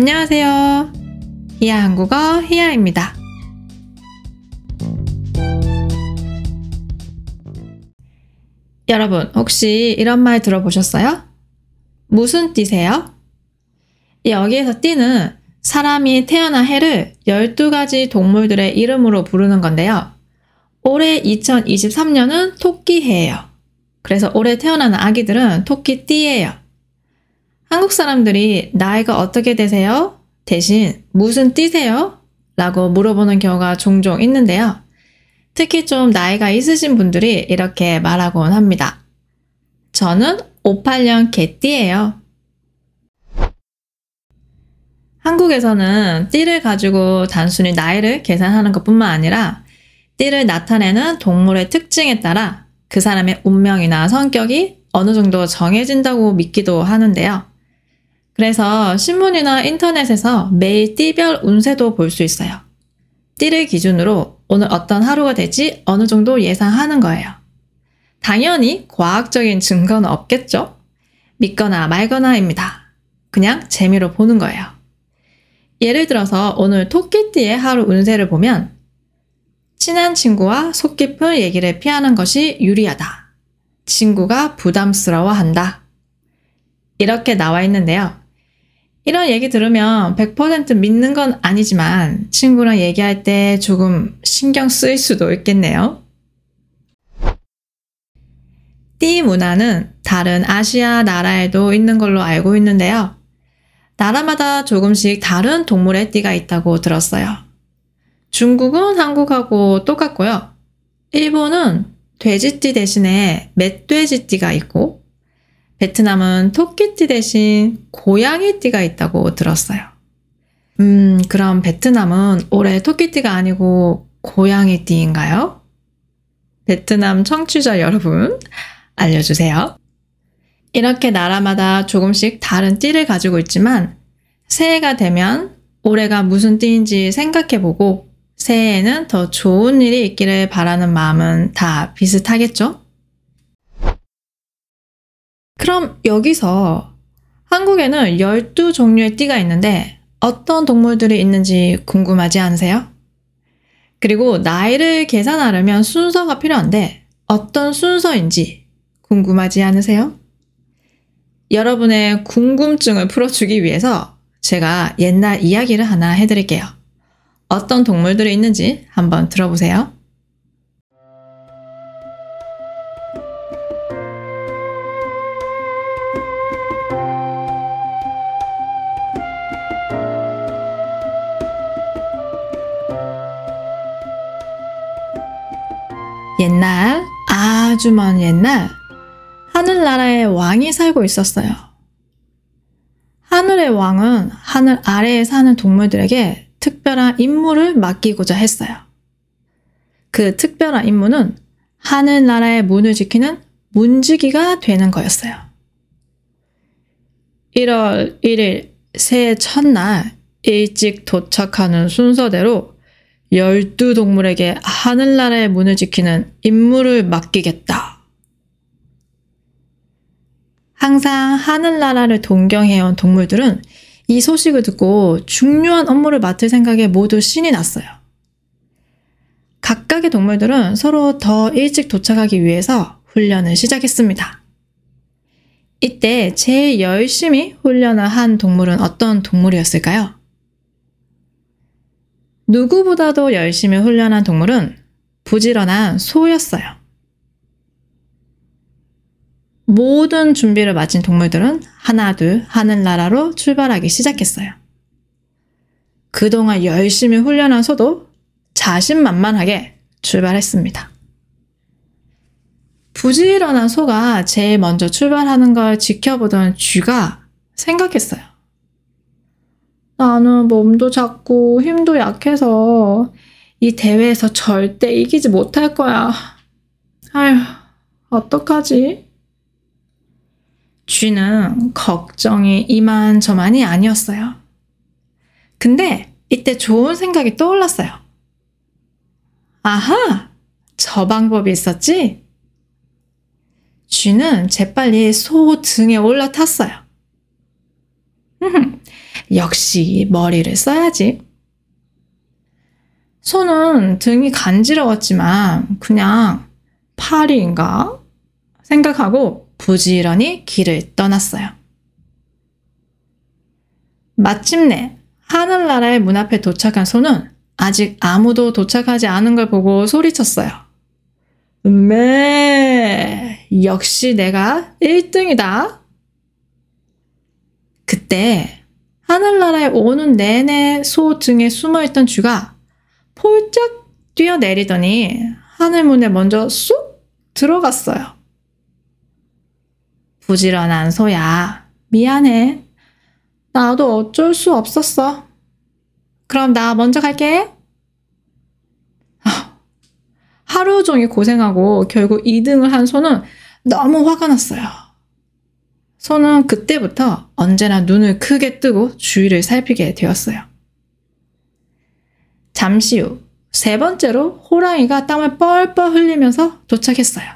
안녕하세요. 히야 한국어 히야입니다. 여러분, 혹시 이런 말 들어보셨어요? 무슨 띠세요? 여기에서 띠는 사람이 태어난 해를 12가지 동물들의 이름으로 부르는 건데요. 올해 2023년은 토끼해예요. 그래서 올해 태어난 아기들은 토끼띠예요. 한국 사람들이 나이가 어떻게 되세요? 대신 무슨 띠세요? 라고 물어보는 경우가 종종 있는데요. 특히 좀 나이가 있으신 분들이 이렇게 말하곤 합니다. 저는 58년 개띠예요. 한국에서는 띠를 가지고 단순히 나이를 계산하는 것 뿐만 아니라 띠를 나타내는 동물의 특징에 따라 그 사람의 운명이나 성격이 어느 정도 정해진다고 믿기도 하는데요. 그래서 신문이나 인터넷에서 매일 띠별 운세도 볼 수 있어요. 띠를 기준으로 오늘 어떤 하루가 될지 어느 정도 예상하는 거예요. 당연히 과학적인 증거는 없겠죠? 믿거나 말거나입니다. 그냥 재미로 보는 거예요. 예를 들어서 오늘 토끼띠의 하루 운세를 보면 친한 친구와 속 깊은 얘기를 피하는 것이 유리하다. 친구가 부담스러워한다. 이렇게 나와 있는데요. 이런 얘기 들으면 100% 믿는 건 아니지만 친구랑 얘기할 때 조금 신경 쓰일 수도 있겠네요. 띠 문화는 다른 아시아 나라에도 있는 걸로 알고 있는데요. 나라마다 조금씩 다른 동물의 띠가 있다고 들었어요. 중국은 한국하고 똑같고요. 일본은 돼지띠 대신에 멧돼지띠가 있고, 베트남은 토끼띠 대신 고양이띠가 있다고 들었어요. 음, 그럼 베트남은 올해 토끼띠가 아니고 고양이띠인가요? 베트남 청취자 여러분, 알려주세요. 이렇게 나라마다 조금씩 다른 띠를 가지고 있지만 새해가 되면 올해가 무슨 띠인지 생각해보고 새해에는 더 좋은 일이 있기를 바라는 마음은 다 비슷하겠죠? 그럼 여기서 한국에는 12종류의 띠가 있는데 어떤 동물들이 있는지 궁금하지 않으세요? 그리고 나이를 계산하려면 순서가 필요한데 어떤 순서인지 궁금하지 않으세요? 여러분의 궁금증을 풀어주기 위해서 제가 옛날 이야기를 하나 해드릴게요. 어떤 동물들이 있는지 한번 들어보세요. 옛날, 아주 먼 옛날, 하늘나라에 왕이 살고 있었어요. 하늘의 왕은 하늘 아래에 사는 동물들에게 특별한 임무를 맡기고자 했어요. 그 특별한 임무는 하늘나라의 문을 지키는 문지기가 되는 거였어요. 1월 1일 새해 첫날 일찍 도착하는 순서대로 12동물에게 하늘나라의 문을 지키는 임무를 맡기겠다. 항상 하늘나라를 동경해온 동물들은 이 소식을 듣고 중요한 업무를 맡을 생각에 모두 신이 났어요. 각각의 동물들은 서로 더 일찍 도착하기 위해서 훈련을 시작했습니다. 이때 제일 열심히 훈련을 한 동물은 어떤 동물이었을까요? 누구보다도 열심히 훈련한 동물은 부지런한 소였어요. 모든 준비를 마친 동물들은 하나둘 하늘나라로 출발하기 시작했어요. 그동안 열심히 훈련한 소도 자신만만하게 출발했습니다. 부지런한 소가 제일 먼저 출발하는 걸 지켜보던 쥐가 생각했어요. 나는 몸도 작고 힘도 약해서 이 대회에서 절대 이기지 못할 거야. 아휴, 어떡하지? 쥐는 걱정이 이만저만이 아니었어요. 근데 이때 좋은 생각이 떠올랐어요. 아하! 저 방법이 있었지? 쥐는 재빨리 소 등에 올라탔어요. 역시 머리를 써야지. 손은 등이 간지러웠지만 그냥 파리인가 생각하고 부지런히 길을 떠났어요. 마침내 하늘나라의 문 앞에 도착한 소는 아직 아무도 도착하지 않은 걸 보고 소리쳤어요. 음메, 역시 내가 1등이다. 그때 하늘나라에 오는 내내 소 등에 숨어있던 쥐가 폴짝 뛰어내리더니 하늘문에 먼저 쏙 들어갔어요. 부지런한 소야. 미안해. 나도 어쩔 수 없었어. 그럼 나 먼저 갈게. 아, 하루 종일 고생하고 결국 2등을 한 소는 너무 화가 났어요. 소는 그때부터 언제나 눈을 크게 뜨고 주위를 살피게 되었어요. 잠시 후 세 번째로 호랑이가 땀을 뻘뻘 흘리면서 도착했어요.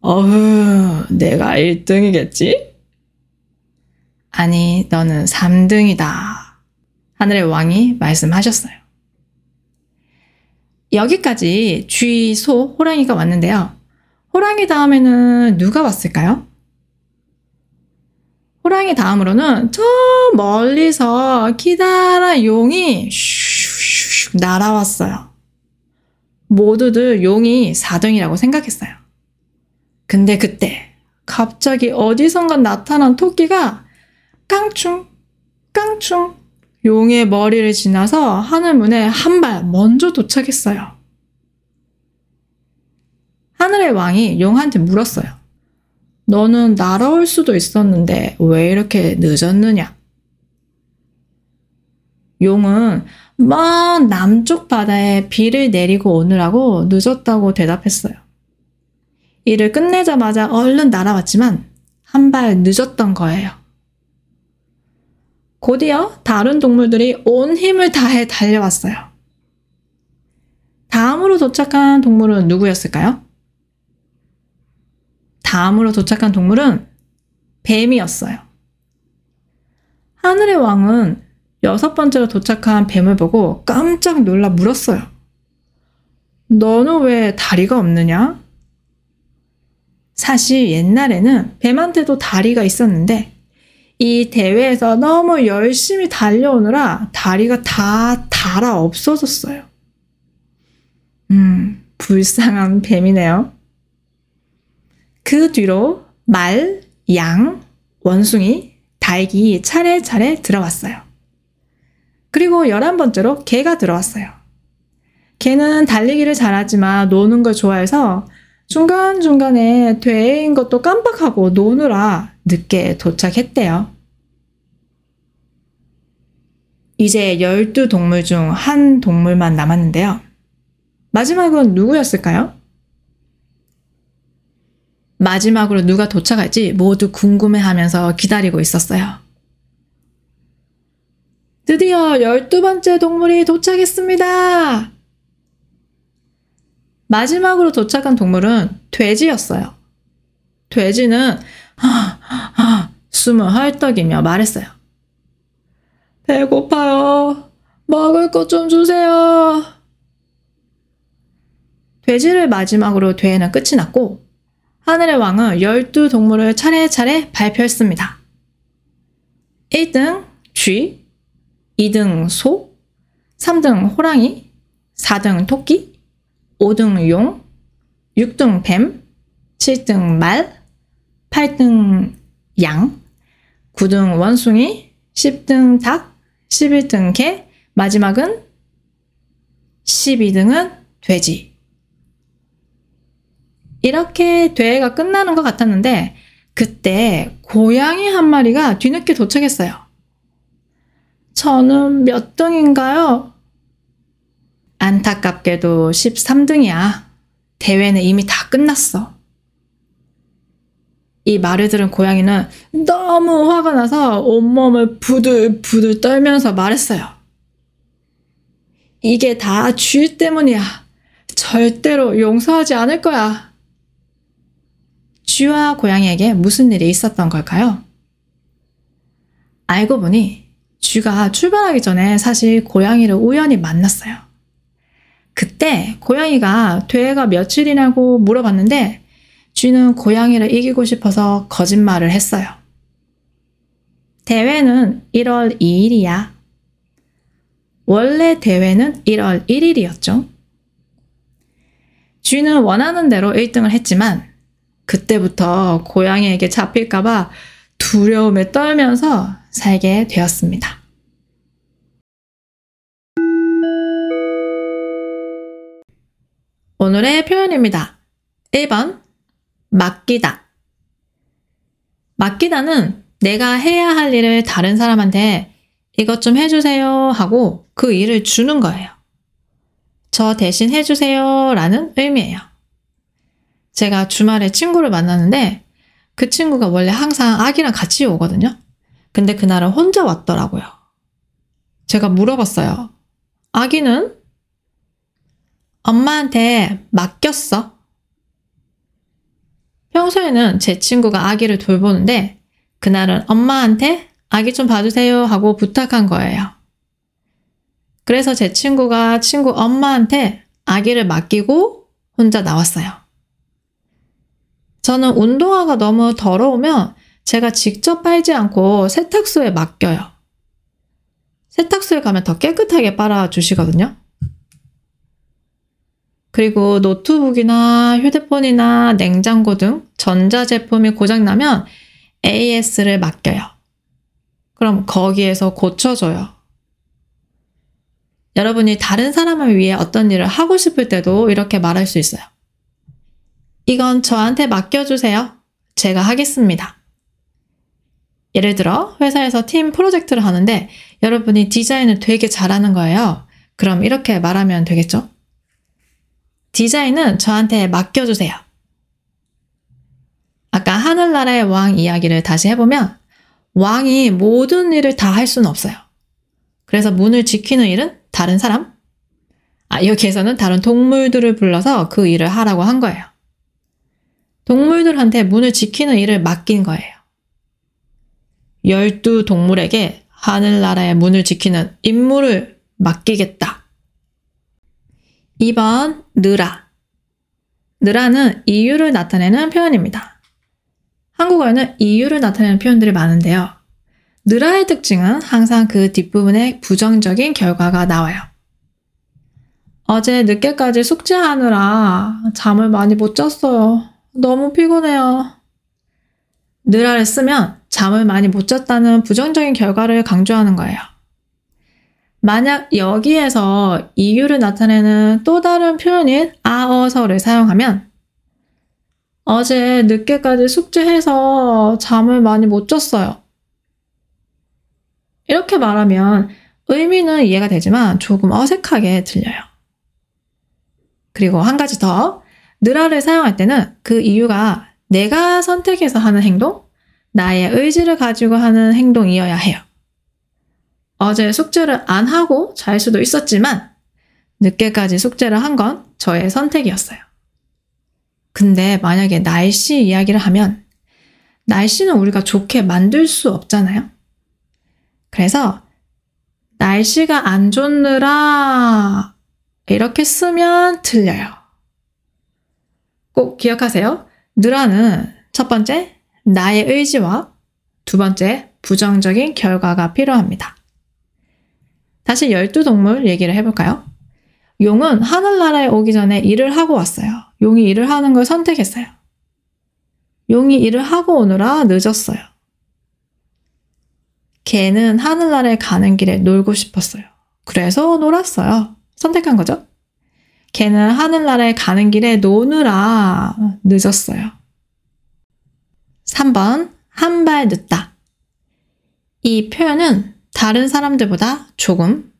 어휴, 내가 1등이겠지? 아니, 너는 3등이다. 하늘의 왕이 말씀하셨어요. 여기까지 쥐, 소, 호랑이가 왔는데요. 호랑이 다음에는 누가 왔을까요? 호랑이 다음으로는 저 멀리서 기다란 용이 슉슉 날아왔어요. 모두들 용이 4등이라고 생각했어요. 근데 그때 갑자기 어디선가 나타난 토끼가 깡충, 깡충 용의 머리를 지나서 하늘문에 한 발 먼저 도착했어요. 하늘의 왕이 용한테 물었어요. 너는 날아올 수도 있었는데 왜 이렇게 늦었느냐? 용은 먼 남쪽 바다에 비를 내리고 오느라고 늦었다고 대답했어요. 일을 끝내자마자 얼른 날아왔지만 한 발 늦었던 거예요. 곧이어 다른 동물들이 온 힘을 다해 달려왔어요. 다음으로 도착한 동물은 누구였을까요? 다음으로 도착한 동물은 뱀이었어요. 하늘의 왕은 여섯 번째로 도착한 뱀을 보고 깜짝 놀라 물었어요. 너는 왜 다리가 없느냐? 사실 옛날에는 뱀한테도 다리가 있었는데 이 대회에서 너무 열심히 달려오느라 다리가 다 달아 없어졌어요. 음, 불쌍한 뱀이네요. 그 뒤로 말, 양, 원숭이, 닭이 차례차례 들어왔어요. 그리고 열한 번째로 개가 들어왔어요. 개는 달리기를 잘하지만 노는 걸 좋아해서 중간중간에 되인 것도 깜빡하고 노느라 늦게 도착했대요. 이제 12동물 중 한 동물만 남았는데요. 마지막은 누구였을까요? 마지막으로 누가 도착할지 모두 궁금해 하면서 기다리고 있었어요. 드디어 12번째 동물이 도착했습니다! 마지막으로 도착한 동물은 돼지였어요. 돼지는 하, 하, 숨을 헐떡이며 말했어요. 배고파요. 먹을 것 좀 주세요. 돼지를 마지막으로 돼는 끝이 났고 하늘의 왕은 열두 동물을 차례차례 발표했습니다. 1등 쥐, 2등 소, 3등 호랑이, 4등 토끼, 5등 용, 6등 뱀, 7등 말, 8등 양, 9등 원숭이, 10등 닭, 11등 개, 마지막은 12등은 돼지. 이렇게 대회가 끝나는 것 같았는데 그때 고양이 한 마리가 뒤늦게 도착했어요. 저는 몇 등인가요? 안타깝게도 13등이야. 대회는 이미 다 끝났어. 이 말을 들은 고양이는 너무 화가 나서 온몸을 부들부들 떨면서 말했어요. 이게 다쥐 때문이야. 절대로 용서하지 않을 거야. 쥐와 고양이에게 무슨 일이 있었던 걸까요? 알고 보니 쥐가 출발하기 전에 사실 고양이를 우연히 만났어요. 그때 고양이가 대회가 며칠이냐고 물어봤는데 쥐는 고양이를 이기고 싶어서 거짓말을 했어요. 대회는 1월 2일이야. 원래 대회는 1월 1일이었죠. 쥐는 원하는 대로 1등을 했지만 그때부터 고양이에게 잡힐까봐 두려움에 떨면서 살게 되었습니다. 오늘의 표현입니다. 1번, 맡기다. 맡기다는 내가 해야 할 일을 다른 사람한테 이것 좀 해주세요 하고 그 일을 주는 거예요. 저 대신 해주세요 라는 의미예요. 제가 주말에 친구를 만났는데 그 친구가 원래 항상 아기랑 같이 오거든요. 근데 그날은 혼자 왔더라고요. 제가 물어봤어요. 아기는? 엄마한테 맡겼어. 평소에는 제 친구가 아기를 돌보는데 그날은 엄마한테 아기 좀 봐주세요 하고 부탁한 거예요. 그래서 제 친구가 친구 엄마한테 아기를 맡기고 혼자 나왔어요. 저는 운동화가 너무 더러우면 제가 직접 빨지 않고 세탁소에 맡겨요. 세탁소에 가면 더 깨끗하게 빨아주시거든요. 그리고 노트북이나 휴대폰이나 냉장고 등 전자제품이 고장나면 AS를 맡겨요. 그럼 거기에서 고쳐줘요. 여러분이 다른 사람을 위해 어떤 일을 하고 싶을 때도 이렇게 말할 수 있어요. 이건 저한테 맡겨주세요. 제가 하겠습니다. 예를 들어 회사에서 팀 프로젝트를 하는데 여러분이 디자인을 되게 잘하는 거예요. 그럼 이렇게 말하면 되겠죠? 디자인은 저한테 맡겨주세요. 아까 하늘나라의 왕 이야기를 다시 해보면 왕이 모든 일을 다 할 수는 없어요. 그래서 문을 지키는 일은 다른 사람? 아, 여기에서는 다른 동물들을 불러서 그 일을 하라고 한 거예요. 동물들한테 문을 지키는 일을 맡긴 거예요. 열두 동물에게 하늘나라의 문을 지키는 임무를 맡기겠다. 2번 느라. 느라는 이유를 나타내는 표현입니다. 한국어에는 이유를 나타내는 표현들이 많은데요. 느라의 특징은 항상 그 뒷부분에 부정적인 결과가 나와요. 어제 늦게까지 숙제하느라 잠을 많이 못 잤어요. 너무 피곤해요. 느라를 쓰면 잠을 많이 못 잤다는 부정적인 결과를 강조하는 거예요. 만약 여기에서 이유를 나타내는 또 다른 표현인 아어서를 사용하면 어제 늦게까지 숙제해서 잠을 많이 못 잤어요. 이렇게 말하면 의미는 이해가 되지만 조금 어색하게 들려요. 그리고 한 가지 더, 느라를 사용할 때는 그 이유가 내가 선택해서 하는 행동, 나의 의지를 가지고 하는 행동이어야 해요. 어제 숙제를 안 하고 잘 수도 있었지만 늦게까지 숙제를 한 건 저의 선택이었어요. 근데 만약에 날씨 이야기를 하면 날씨는 우리가 좋게 만들 수 없잖아요. 그래서 날씨가 안 좋느라 이렇게 쓰면 틀려요. 꼭 기억하세요. 느라는 첫 번째, 나의 의지와 두 번째, 부정적인 결과가 필요합니다. 다시 열두 동물 얘기를 해볼까요? 용은 하늘나라에 오기 전에 일을 하고 왔어요. 용이 일을 하는 걸 선택했어요. 용이 일을 하고 오느라 늦었어요. 개는 하늘나라에 가는 길에 놀고 싶었어요. 그래서 놀았어요. 선택한 거죠. 개는 하늘나라에 가는 길에 노느라 늦었어요. 3번, 한 발 늦다. 이 표현은 다른 사람들보다 조금,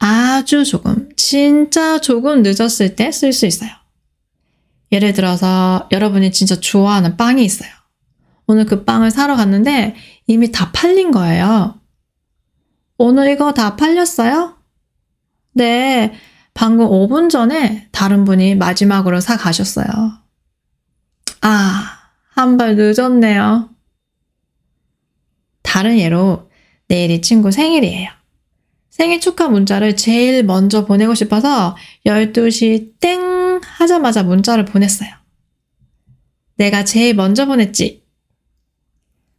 아주 조금, 진짜 조금 늦었을 때 쓸 수 있어요. 예를 들어서 여러분이 진짜 좋아하는 빵이 있어요. 오늘 그 빵을 사러 갔는데 이미 다 팔린 거예요. 오늘 이거 다 팔렸어요? 네, 방금 5분 전에 다른 분이 마지막으로 사 가셨어요. 아, 한 발 늦었네요. 다른 예로 내일이 친구 생일이에요. 생일 축하 문자를 제일 먼저 보내고 싶어서 12시 땡 하자마자 문자를 보냈어요. 내가 제일 먼저 보냈지.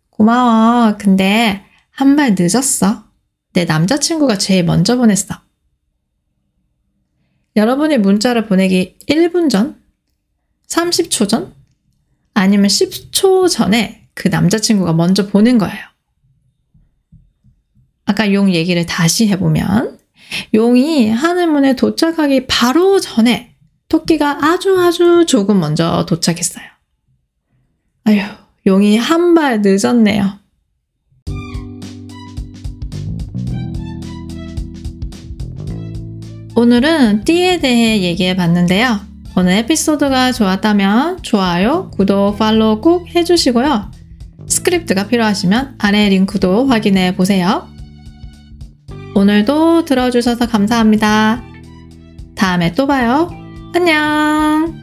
고마워. 근데 한 발 늦었어. 내 남자친구가 제일 먼저 보냈어. 여러분이 문자를 보내기 1분 전? 30초 전? 아니면 10초 전에 그 남자친구가 먼저 보낸 거예요. 아까 용 얘기를 다시 해보면, 용이 하늘문에 도착하기 바로 전에 토끼가 아주 아주 조금 먼저 도착했어요. 아휴, 용이 한 발 늦었네요. 오늘은 띠에 대해 얘기해 봤는데요. 오늘 에피소드가 좋았다면 좋아요, 구독, 팔로우 꼭 해주시고요. 스크립트가 필요하시면 아래 링크도 확인해 보세요. 오늘도 들어주셔서 감사합니다. 다음에 또 봐요. 안녕!